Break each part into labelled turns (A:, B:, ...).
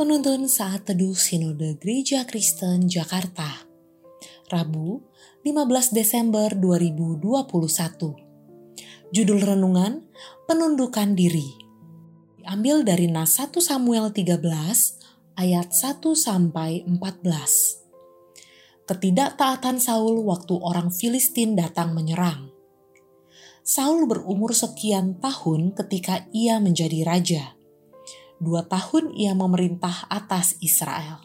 A: Penuntun Saat Teduh Sinode Gereja Kristen Jakarta. Rabu 15 Desember 2021 Judul Renungan Penundukan Diri. Diambil dari Nas 1 Samuel 13 ayat 1 sampai 14 Ketidaktaatan Saul waktu orang Filistin datang menyerang. Saul berumur sekian tahun ketika ia menjadi raja. Dua tahun ia memerintah atas Israel.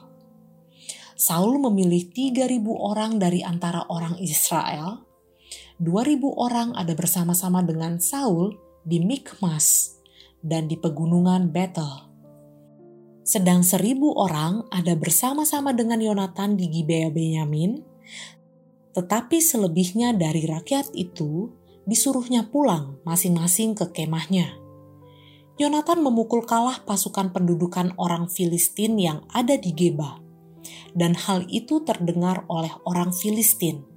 A: Saul memilih 3.000 orang dari antara orang Israel. 2.000 orang ada bersama-sama dengan Saul di Mikmas dan di pegunungan Bethel. Sedang seribu orang ada bersama-sama dengan Yonatan di Gibea Benyamin, tetapi selebihnya dari rakyat itu disuruhnya pulang masing-masing ke kemahnya. Yonatan memukul kalah pasukan pendudukan orang Filistin yang ada di Geba, dan hal itu terdengar oleh orang Filistin.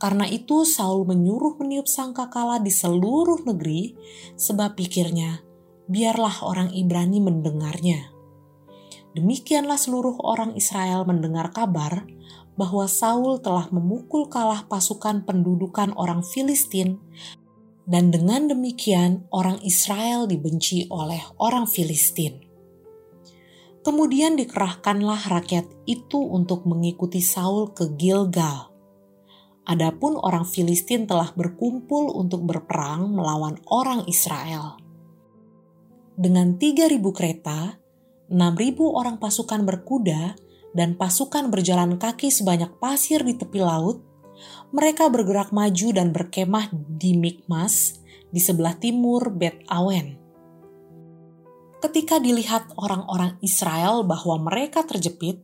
A: Karena itu Saul menyuruh meniup sangkakala di seluruh negeri, sebab pikirnya, biarlah orang Ibrani mendengarnya. Demikianlah seluruh orang Israel mendengar kabar bahwa Saul telah memukul kalah pasukan pendudukan orang Filistin, dan dengan demikian orang Israel dibenci oleh orang Filistin. Kemudian dikerahkanlah rakyat itu untuk mengikuti Saul ke Gilgal. Adapun orang Filistin telah berkumpul untuk berperang melawan orang Israel. Dengan 3.000 kereta, 6.000 orang pasukan berkuda, dan pasukan berjalan kaki sebanyak pasir di tepi laut, mereka bergerak maju dan berkemah di Mikmas di sebelah timur Bet Awen. Ketika dilihat orang-orang Israel bahwa mereka terjepit,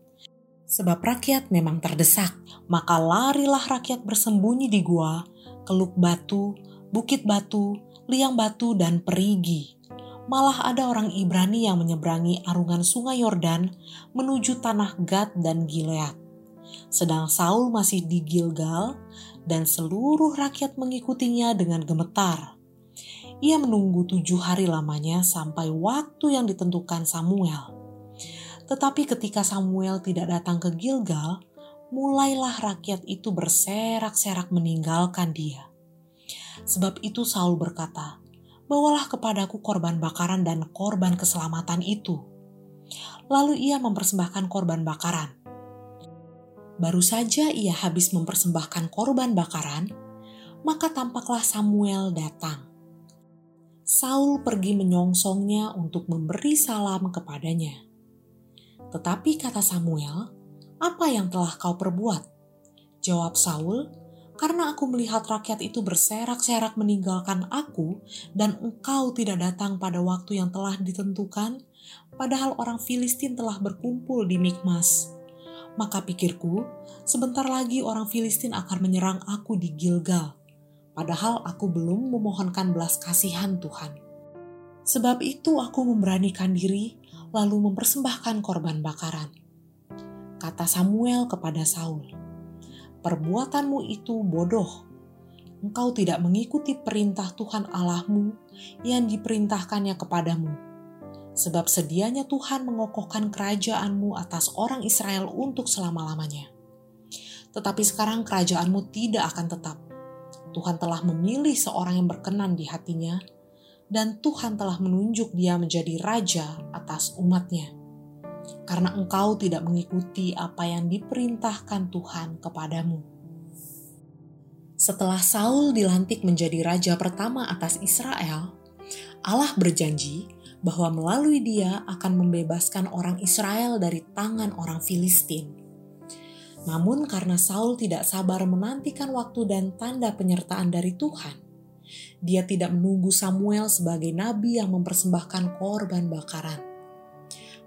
A: sebab rakyat memang terdesak, maka larilah rakyat bersembunyi di gua, keluk batu, bukit batu, liang batu, dan perigi malah ada orang Ibrani yang menyeberangi arungan sungai Yordan menuju tanah Gad dan Gilead. Sedang Saul masih di Gilgal dan seluruh rakyat mengikutinya dengan gemetar. Ia menunggu tujuh hari lamanya sampai waktu yang ditentukan Samuel. Tetapi ketika Samuel tidak datang ke Gilgal, mulailah rakyat itu berserak-serak meninggalkan dia. Sebab itu Saul berkata, bawalah kepadaku korban bakaran dan korban keselamatan itu. Lalu ia mempersembahkan korban bakaran. Baru saja ia habis mempersembahkan korban bakaran, maka tampaklah Samuel datang. Saul pergi menyongsongnya untuk memberi salam kepadanya. Tetapi kata Samuel, "Apa yang telah kau perbuat?" Jawab Saul, karena aku melihat rakyat itu berserak-serak meninggalkan aku, dan engkau tidak datang pada waktu yang telah ditentukan, padahal orang Filistin telah berkumpul di Mikmas. Maka pikirku, sebentar lagi orang Filistin akan menyerang aku di Gilgal, padahal aku belum memohonkan belas kasihan Tuhan. Sebab itu aku memberanikan diri, lalu mempersembahkan korban bakaran. Kata Samuel kepada Saul, perbuatanmu itu bodoh. Engkau tidak mengikuti perintah Tuhan Allahmu yang diperintahkannya kepadamu. Sebab sedianya Tuhan mengokohkan kerajaanmu atas orang Israel untuk selama-lamanya. Tetapi sekarang kerajaanmu tidak akan tetap. Tuhan telah memilih seorang yang berkenan di hatinya, dan Tuhan telah menunjuk dia menjadi raja atas umatnya karena engkau tidak mengikuti apa yang diperintahkan Tuhan kepadamu. Setelah Saul dilantik menjadi raja pertama atas Israel, Allah berjanji bahwa melalui dia akan membebaskan orang Israel dari tangan orang Filistin. Namun karena Saul tidak sabar menantikan waktu dan tanda penyertaan dari Tuhan, dia tidak menunggu Samuel sebagai nabi yang mempersembahkan korban bakaran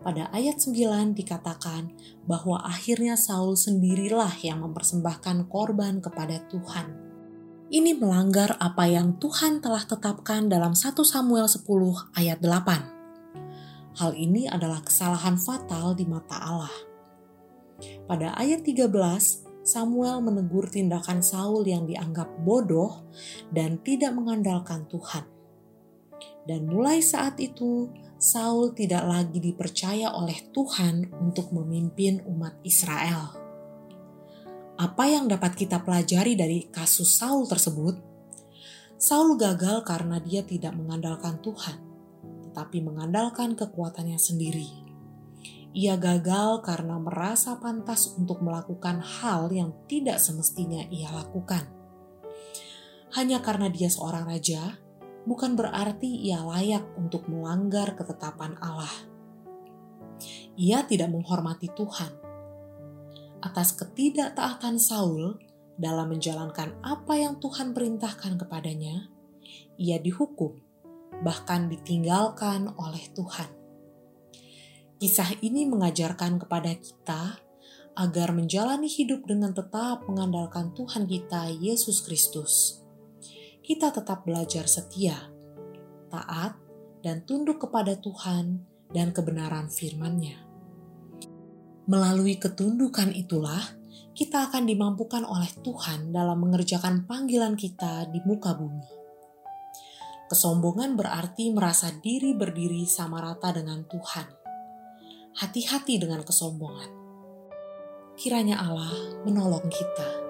A: pada ayat 9 dikatakan bahwa akhirnya Saul sendirilah yang mempersembahkan korban kepada Tuhan. Ini melanggar apa yang Tuhan telah tetapkan dalam 1 Samuel 10 ayat 8. Hal ini adalah kesalahan fatal di mata Allah. Pada ayat 13, Samuel menegur tindakan Saul yang dianggap bodoh dan tidak mengandalkan Tuhan. Dan mulai saat itu, Saul tidak lagi dipercaya oleh Tuhan untuk memimpin umat Israel. Apa yang dapat kita pelajari dari kasus Saul tersebut? Saul gagal karena dia tidak mengandalkan Tuhan, tetapi mengandalkan kekuatannya sendiri. Ia gagal karena merasa pantas untuk melakukan hal yang tidak semestinya ia lakukan. Hanya karena dia seorang raja, bukan berarti ia layak untuk melanggar ketetapan Allah. Ia tidak menghormati Tuhan. Atas ketidaktaatan Saul dalam menjalankan apa yang Tuhan perintahkan kepadanya, ia dihukum, bahkan ditinggalkan oleh Tuhan. Kisah ini mengajarkan kepada kita agar menjalani hidup dengan tetap mengandalkan Tuhan kita, Yesus Kristus kita tetap belajar setia, taat, dan tunduk kepada Tuhan dan kebenaran firman-Nya. Melalui ketundukan itulah kita akan dimampukan oleh Tuhan dalam mengerjakan panggilan kita di muka bumi. Kesombongan berarti merasa diri berdiri sama rata dengan Tuhan. Hati-hati dengan kesombongan. Kiranya Allah menolong kita.